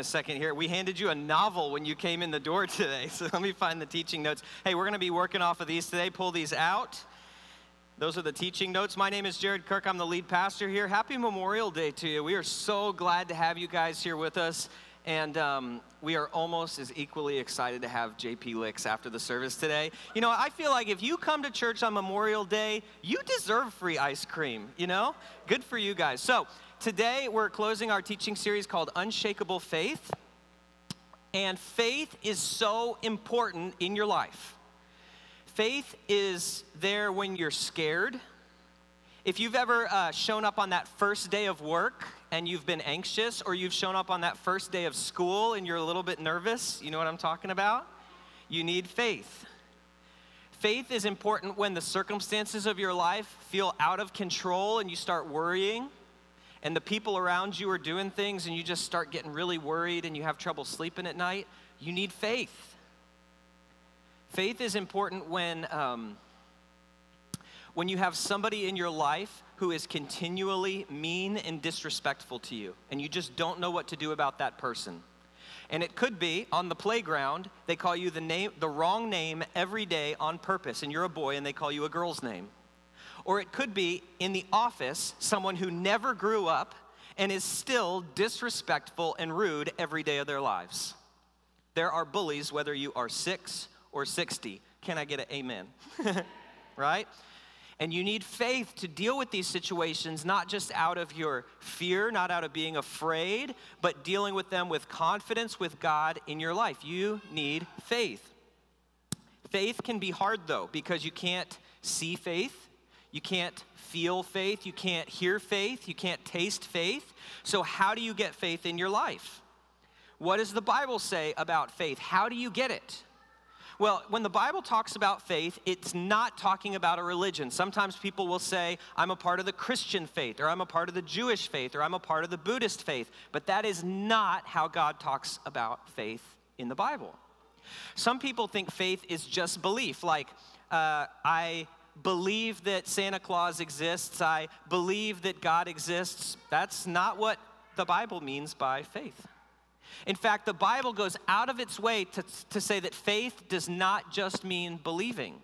a second here. We handed you a novel when you came in the door today, so let me find the teaching notes. Hey, we're going to be working off of these today. Pull these out. Those are the teaching notes. My name is Jared Kirk. I'm the lead pastor here. Happy Memorial Day to you. We are so glad to have you guys here with us. And um, we are almost as equally excited to have JP Licks after the service today. You know, I feel like if you come to church on Memorial Day, you deserve free ice cream, you know? Good for you guys. So, today we're closing our teaching series called Unshakable Faith. And faith is so important in your life. Faith is there when you're scared. If you've ever uh, shown up on that first day of work and you've been anxious, or you've shown up on that first day of school and you're a little bit nervous, you know what I'm talking about? You need faith. Faith is important when the circumstances of your life feel out of control and you start worrying, and the people around you are doing things and you just start getting really worried and you have trouble sleeping at night. You need faith. Faith is important when. Um, when you have somebody in your life who is continually mean and disrespectful to you, and you just don't know what to do about that person. And it could be on the playground, they call you the name the wrong name every day on purpose, and you're a boy and they call you a girl's name. Or it could be in the office, someone who never grew up and is still disrespectful and rude every day of their lives. There are bullies whether you are 6 or 60. Can I get an amen? right? And you need faith to deal with these situations, not just out of your fear, not out of being afraid, but dealing with them with confidence with God in your life. You need faith. Faith can be hard, though, because you can't see faith, you can't feel faith, you can't hear faith, you can't taste faith. So, how do you get faith in your life? What does the Bible say about faith? How do you get it? Well, when the Bible talks about faith, it's not talking about a religion. Sometimes people will say, I'm a part of the Christian faith, or I'm a part of the Jewish faith, or I'm a part of the Buddhist faith. But that is not how God talks about faith in the Bible. Some people think faith is just belief, like, uh, I believe that Santa Claus exists, I believe that God exists. That's not what the Bible means by faith. In fact, the Bible goes out of its way to, to say that faith does not just mean believing,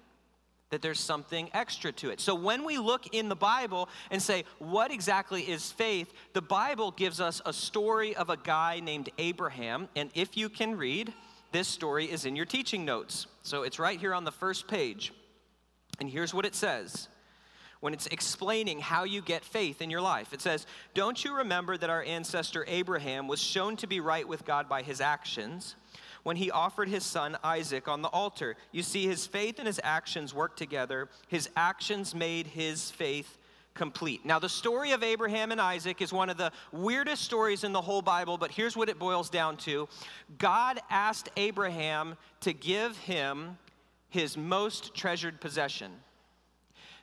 that there's something extra to it. So when we look in the Bible and say, what exactly is faith? The Bible gives us a story of a guy named Abraham. And if you can read, this story is in your teaching notes. So it's right here on the first page. And here's what it says when it's explaining how you get faith in your life. It says, Don't you remember that our ancestor Abraham was shown to be right with God by his actions? When he offered his son Isaac on the altar, you see, his faith and his actions worked together. His actions made his faith complete. Now, the story of Abraham and Isaac is one of the weirdest stories in the whole Bible, but here's what it boils down to God asked Abraham to give him his most treasured possession.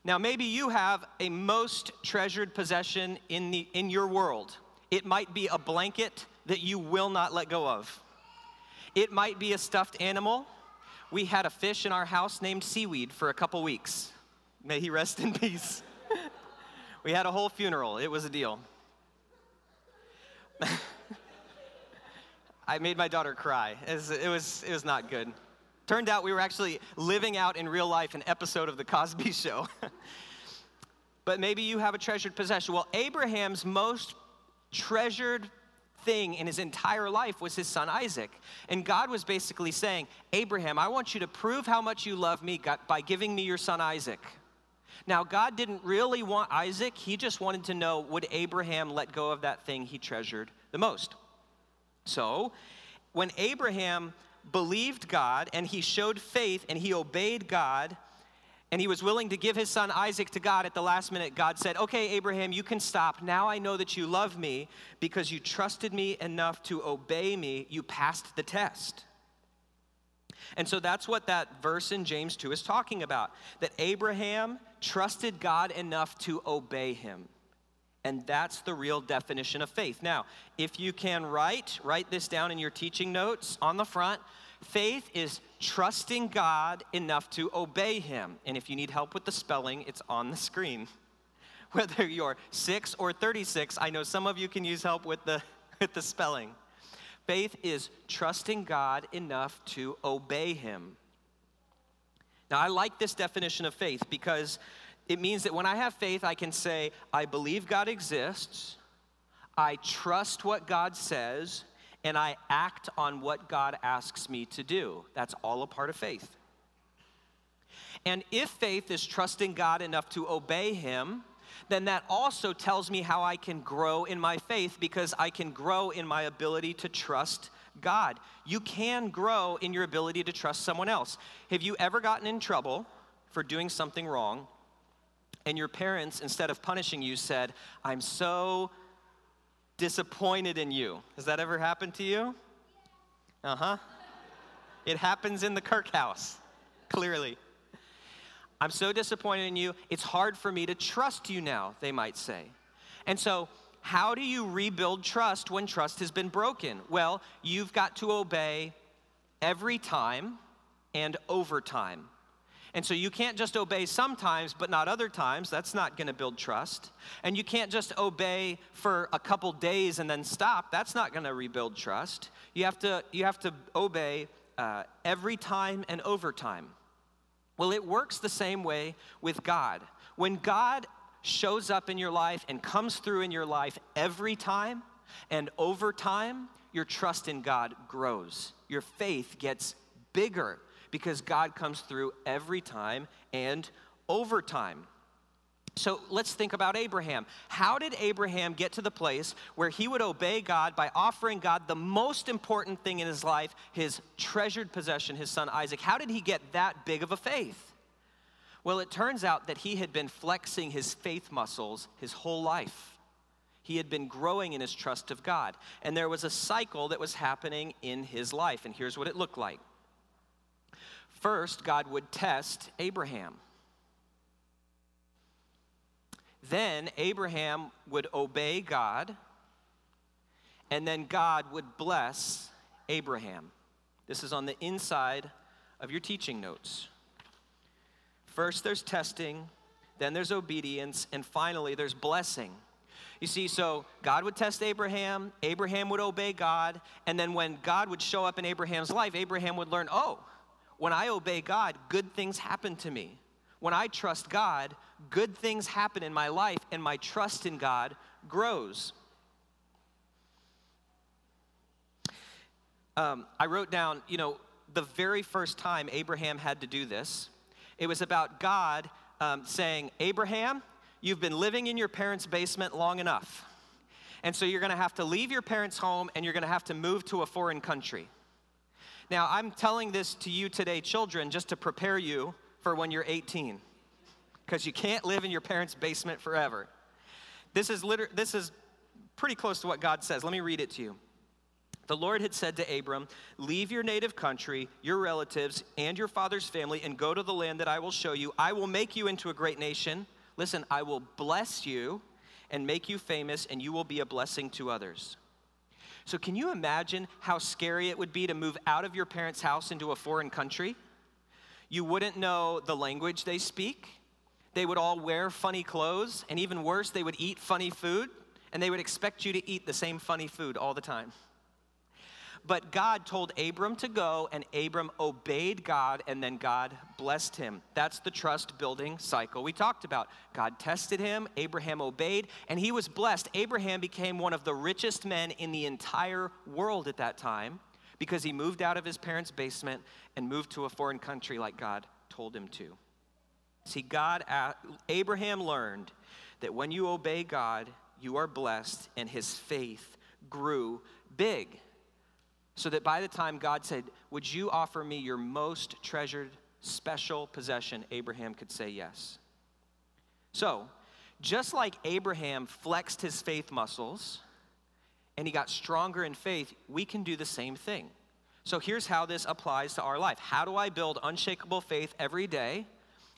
Now, maybe you have a most treasured possession in, the, in your world. It might be a blanket that you will not let go of. It might be a stuffed animal. We had a fish in our house named Seaweed for a couple weeks. May he rest in peace. we had a whole funeral, it was a deal. I made my daughter cry. It was, it was, not good. Turned out we were actually living out in real life an episode of The Cosby Show. but maybe you have a treasured possession. Well, Abraham's most treasured thing in his entire life was his son Isaac. And God was basically saying, Abraham, I want you to prove how much you love me by giving me your son Isaac. Now, God didn't really want Isaac, he just wanted to know would Abraham let go of that thing he treasured the most? So, when Abraham believed God and he showed faith and he obeyed God and he was willing to give his son Isaac to God at the last minute, God said, Okay, Abraham, you can stop. Now I know that you love me because you trusted me enough to obey me. You passed the test. And so that's what that verse in James 2 is talking about that Abraham trusted God enough to obey him. And that's the real definition of faith. Now, if you can write, write this down in your teaching notes on the front. Faith is trusting God enough to obey Him. And if you need help with the spelling, it's on the screen. Whether you're six or 36, I know some of you can use help with the, with the spelling. Faith is trusting God enough to obey Him. Now, I like this definition of faith because it means that when I have faith, I can say, I believe God exists, I trust what God says, and I act on what God asks me to do. That's all a part of faith. And if faith is trusting God enough to obey Him, then that also tells me how I can grow in my faith because I can grow in my ability to trust God. You can grow in your ability to trust someone else. Have you ever gotten in trouble for doing something wrong and your parents, instead of punishing you, said, I'm so disappointed in you? Has that ever happened to you? Uh huh. It happens in the Kirk house, clearly. I'm so disappointed in you. It's hard for me to trust you now, they might say. And so, how do you rebuild trust when trust has been broken? Well, you've got to obey every time and over time. And so you can't just obey sometimes, but not other times. That's not going to build trust. And you can't just obey for a couple days and then stop. That's not going to rebuild trust. You have to, you have to obey uh, every time and over time. Well, it works the same way with God. When God shows up in your life and comes through in your life every time and over time, your trust in God grows. Your faith gets bigger because God comes through every time and over time. So let's think about Abraham. How did Abraham get to the place where he would obey God by offering God the most important thing in his life, his treasured possession, his son Isaac? How did he get that big of a faith? Well, it turns out that he had been flexing his faith muscles his whole life. He had been growing in his trust of God. And there was a cycle that was happening in his life. And here's what it looked like First, God would test Abraham. Then Abraham would obey God, and then God would bless Abraham. This is on the inside of your teaching notes. First, there's testing, then there's obedience, and finally, there's blessing. You see, so God would test Abraham, Abraham would obey God, and then when God would show up in Abraham's life, Abraham would learn, oh, when I obey God, good things happen to me. When I trust God, good things happen in my life and my trust in God grows. Um, I wrote down, you know, the very first time Abraham had to do this, it was about God um, saying, Abraham, you've been living in your parents' basement long enough. And so you're going to have to leave your parents' home and you're going to have to move to a foreign country. Now, I'm telling this to you today, children, just to prepare you for when you're 18 because you can't live in your parents' basement forever. This is, liter- this is pretty close to what God says. Let me read it to you. The Lord had said to Abram, Leave your native country, your relatives, and your father's family, and go to the land that I will show you. I will make you into a great nation. Listen, I will bless you and make you famous, and you will be a blessing to others. So, can you imagine how scary it would be to move out of your parents' house into a foreign country? You wouldn't know the language they speak. They would all wear funny clothes, and even worse, they would eat funny food, and they would expect you to eat the same funny food all the time. But God told Abram to go, and Abram obeyed God, and then God blessed him. That's the trust building cycle we talked about. God tested him, Abraham obeyed, and he was blessed. Abraham became one of the richest men in the entire world at that time because he moved out of his parents' basement and moved to a foreign country like God told him to. See, God, Abraham learned that when you obey God, you are blessed, and his faith grew big. So that by the time God said, Would you offer me your most treasured, special possession? Abraham could say yes. So, just like Abraham flexed his faith muscles and he got stronger in faith, we can do the same thing. So, here's how this applies to our life. How do I build unshakable faith every day?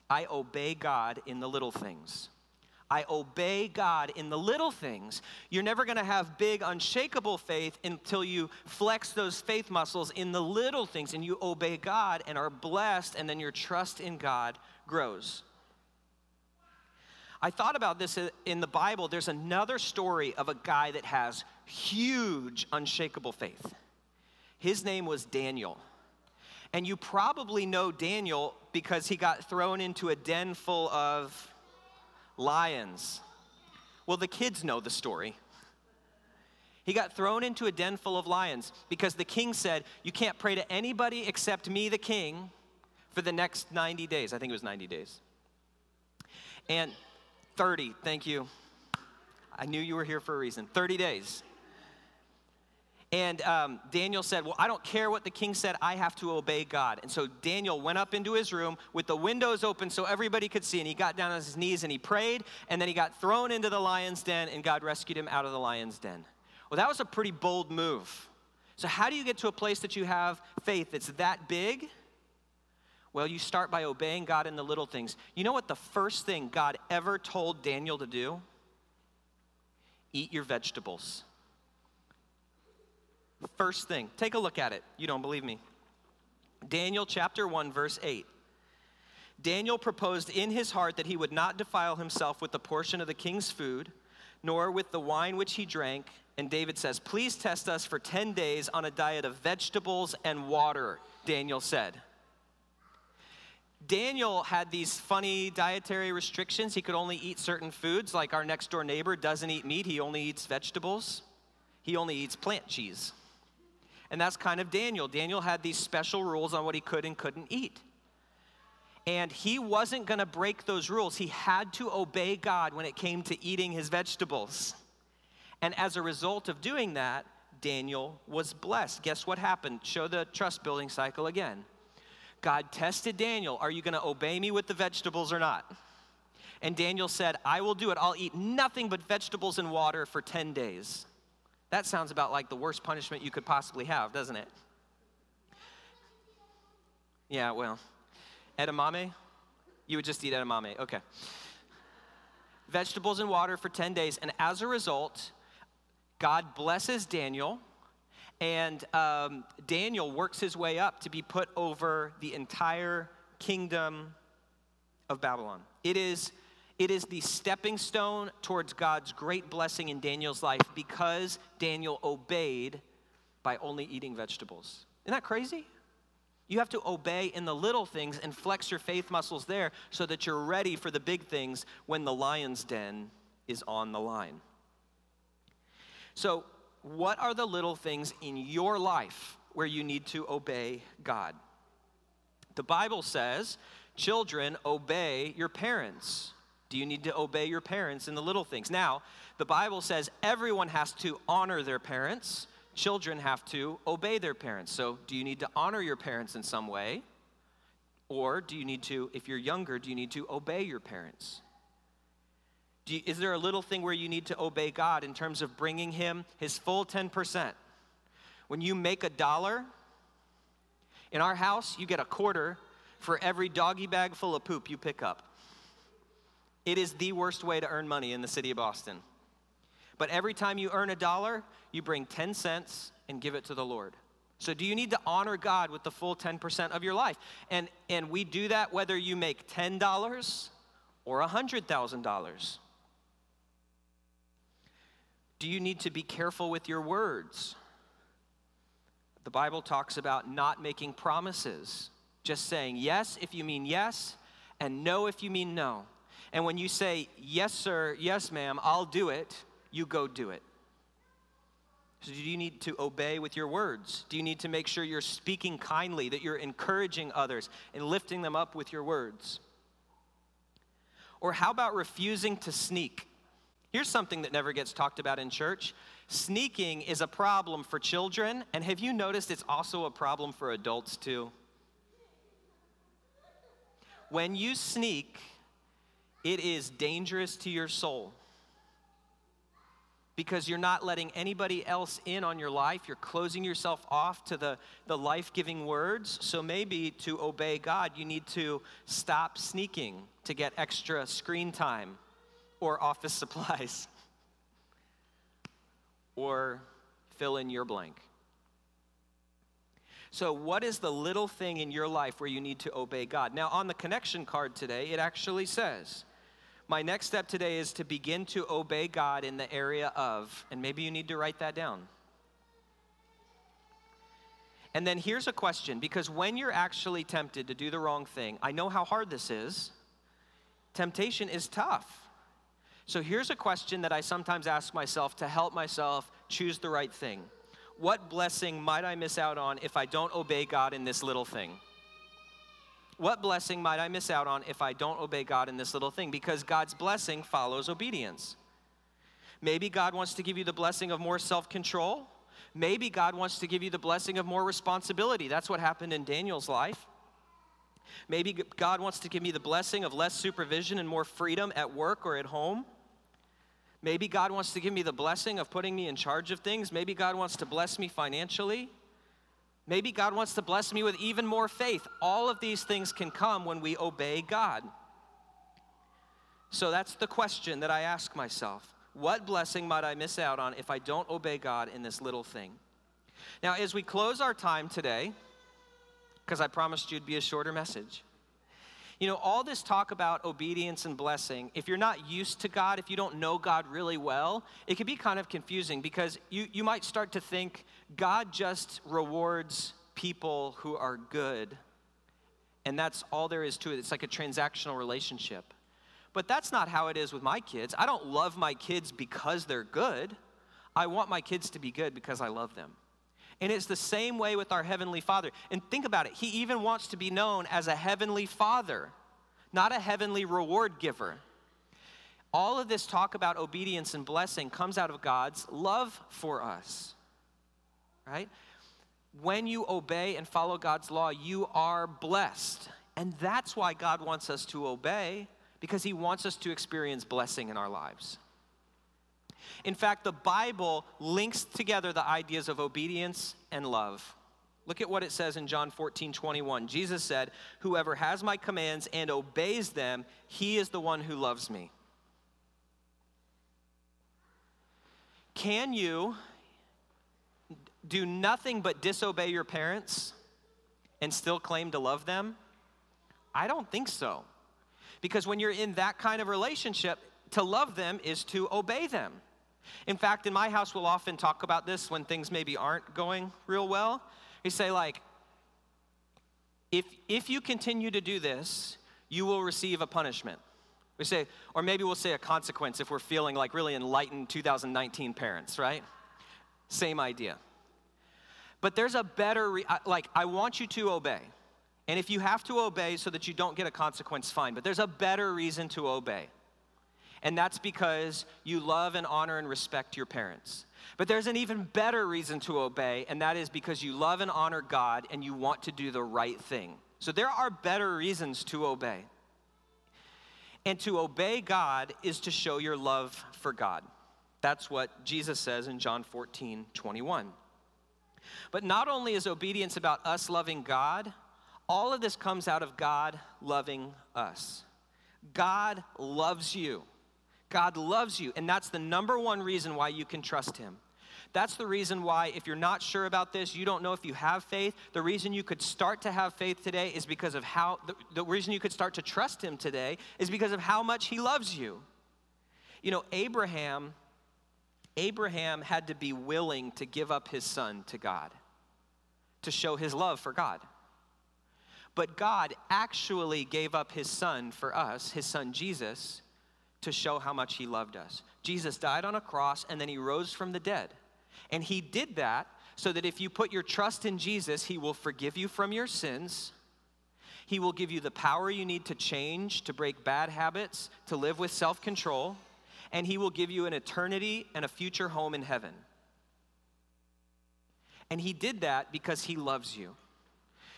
I obey God in the little things. I obey God in the little things. You're never going to have big, unshakable faith until you flex those faith muscles in the little things and you obey God and are blessed, and then your trust in God grows. I thought about this in the Bible. There's another story of a guy that has huge, unshakable faith. His name was Daniel. And you probably know Daniel because he got thrown into a den full of lions. Well, the kids know the story. He got thrown into a den full of lions because the king said, You can't pray to anybody except me, the king, for the next 90 days. I think it was 90 days. And 30, thank you. I knew you were here for a reason. 30 days. And um, Daniel said, Well, I don't care what the king said, I have to obey God. And so Daniel went up into his room with the windows open so everybody could see. And he got down on his knees and he prayed. And then he got thrown into the lion's den, and God rescued him out of the lion's den. Well, that was a pretty bold move. So, how do you get to a place that you have faith that's that big? Well, you start by obeying God in the little things. You know what the first thing God ever told Daniel to do? Eat your vegetables. First thing, take a look at it. You don't believe me. Daniel chapter 1, verse 8. Daniel proposed in his heart that he would not defile himself with the portion of the king's food, nor with the wine which he drank. And David says, Please test us for 10 days on a diet of vegetables and water, Daniel said. Daniel had these funny dietary restrictions. He could only eat certain foods, like our next door neighbor doesn't eat meat, he only eats vegetables, he only eats plant cheese. And that's kind of Daniel. Daniel had these special rules on what he could and couldn't eat. And he wasn't going to break those rules. He had to obey God when it came to eating his vegetables. And as a result of doing that, Daniel was blessed. Guess what happened? Show the trust building cycle again. God tested Daniel Are you going to obey me with the vegetables or not? And Daniel said, I will do it. I'll eat nothing but vegetables and water for 10 days. That sounds about like the worst punishment you could possibly have, doesn't it? Yeah, well, edamame? You would just eat edamame, okay. Vegetables and water for 10 days, and as a result, God blesses Daniel, and um, Daniel works his way up to be put over the entire kingdom of Babylon. It is it is the stepping stone towards God's great blessing in Daniel's life because Daniel obeyed by only eating vegetables. Isn't that crazy? You have to obey in the little things and flex your faith muscles there so that you're ready for the big things when the lion's den is on the line. So, what are the little things in your life where you need to obey God? The Bible says, children, obey your parents. Do you need to obey your parents in the little things? Now, the Bible says everyone has to honor their parents. Children have to obey their parents. So, do you need to honor your parents in some way? Or do you need to, if you're younger, do you need to obey your parents? You, is there a little thing where you need to obey God in terms of bringing Him His full 10%? When you make a dollar, in our house, you get a quarter for every doggy bag full of poop you pick up. It is the worst way to earn money in the city of Boston. But every time you earn a dollar, you bring 10 cents and give it to the Lord. So, do you need to honor God with the full 10% of your life? And, and we do that whether you make $10 or $100,000. Do you need to be careful with your words? The Bible talks about not making promises, just saying yes if you mean yes, and no if you mean no. And when you say, yes, sir, yes, ma'am, I'll do it, you go do it. So, do you need to obey with your words? Do you need to make sure you're speaking kindly, that you're encouraging others and lifting them up with your words? Or how about refusing to sneak? Here's something that never gets talked about in church sneaking is a problem for children, and have you noticed it's also a problem for adults too? When you sneak, it is dangerous to your soul because you're not letting anybody else in on your life. You're closing yourself off to the, the life giving words. So maybe to obey God, you need to stop sneaking to get extra screen time or office supplies or fill in your blank. So, what is the little thing in your life where you need to obey God? Now, on the connection card today, it actually says, my next step today is to begin to obey God in the area of, and maybe you need to write that down. And then here's a question because when you're actually tempted to do the wrong thing, I know how hard this is. Temptation is tough. So here's a question that I sometimes ask myself to help myself choose the right thing. What blessing might I miss out on if I don't obey God in this little thing? What blessing might I miss out on if I don't obey God in this little thing? Because God's blessing follows obedience. Maybe God wants to give you the blessing of more self control. Maybe God wants to give you the blessing of more responsibility. That's what happened in Daniel's life. Maybe God wants to give me the blessing of less supervision and more freedom at work or at home. Maybe God wants to give me the blessing of putting me in charge of things. Maybe God wants to bless me financially. Maybe God wants to bless me with even more faith. All of these things can come when we obey God. So that's the question that I ask myself. What blessing might I miss out on if I don't obey God in this little thing? Now, as we close our time today, because I promised you it'd be a shorter message, you know, all this talk about obedience and blessing, if you're not used to God, if you don't know God really well, it can be kind of confusing because you, you might start to think God just rewards people who are good, and that's all there is to it. It's like a transactional relationship. But that's not how it is with my kids. I don't love my kids because they're good. I want my kids to be good because I love them. And it's the same way with our Heavenly Father. And think about it, He even wants to be known as a Heavenly Father, not a heavenly reward giver. All of this talk about obedience and blessing comes out of God's love for us, right? When you obey and follow God's law, you are blessed. And that's why God wants us to obey, because He wants us to experience blessing in our lives. In fact, the Bible links together the ideas of obedience and love. Look at what it says in John 14, 21. Jesus said, Whoever has my commands and obeys them, he is the one who loves me. Can you do nothing but disobey your parents and still claim to love them? I don't think so. Because when you're in that kind of relationship, to love them is to obey them. In fact, in my house, we'll often talk about this when things maybe aren't going real well. We say, like, if, if you continue to do this, you will receive a punishment. We say, or maybe we'll say a consequence if we're feeling like really enlightened 2019 parents, right? Same idea. But there's a better, re- like, I want you to obey. And if you have to obey so that you don't get a consequence, fine. But there's a better reason to obey and that's because you love and honor and respect your parents. But there's an even better reason to obey, and that is because you love and honor God and you want to do the right thing. So there are better reasons to obey. And to obey God is to show your love for God. That's what Jesus says in John 14, 21. But not only is obedience about us loving God, all of this comes out of God loving us. God loves you. God loves you, and that's the number one reason why you can trust Him. That's the reason why, if you're not sure about this, you don't know if you have faith, the reason you could start to have faith today is because of how, the, the reason you could start to trust Him today is because of how much He loves you. You know, Abraham, Abraham had to be willing to give up his son to God to show his love for God. But God actually gave up his son for us, his son Jesus, to show how much he loved us. Jesus died on a cross and then he rose from the dead. And he did that so that if you put your trust in Jesus, he will forgive you from your sins. He will give you the power you need to change, to break bad habits, to live with self control, and he will give you an eternity and a future home in heaven. And he did that because he loves you.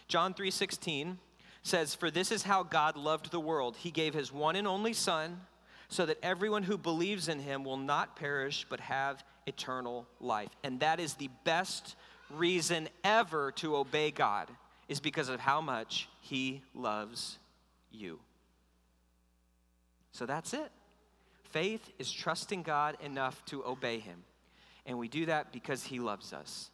John 3:16 says, "For this is how God loved the world. He gave his one and only son so that everyone who believes in him will not perish but have eternal life. And that is the best reason ever to obey God, is because of how much he loves you. So that's it. Faith is trusting God enough to obey him. And we do that because he loves us.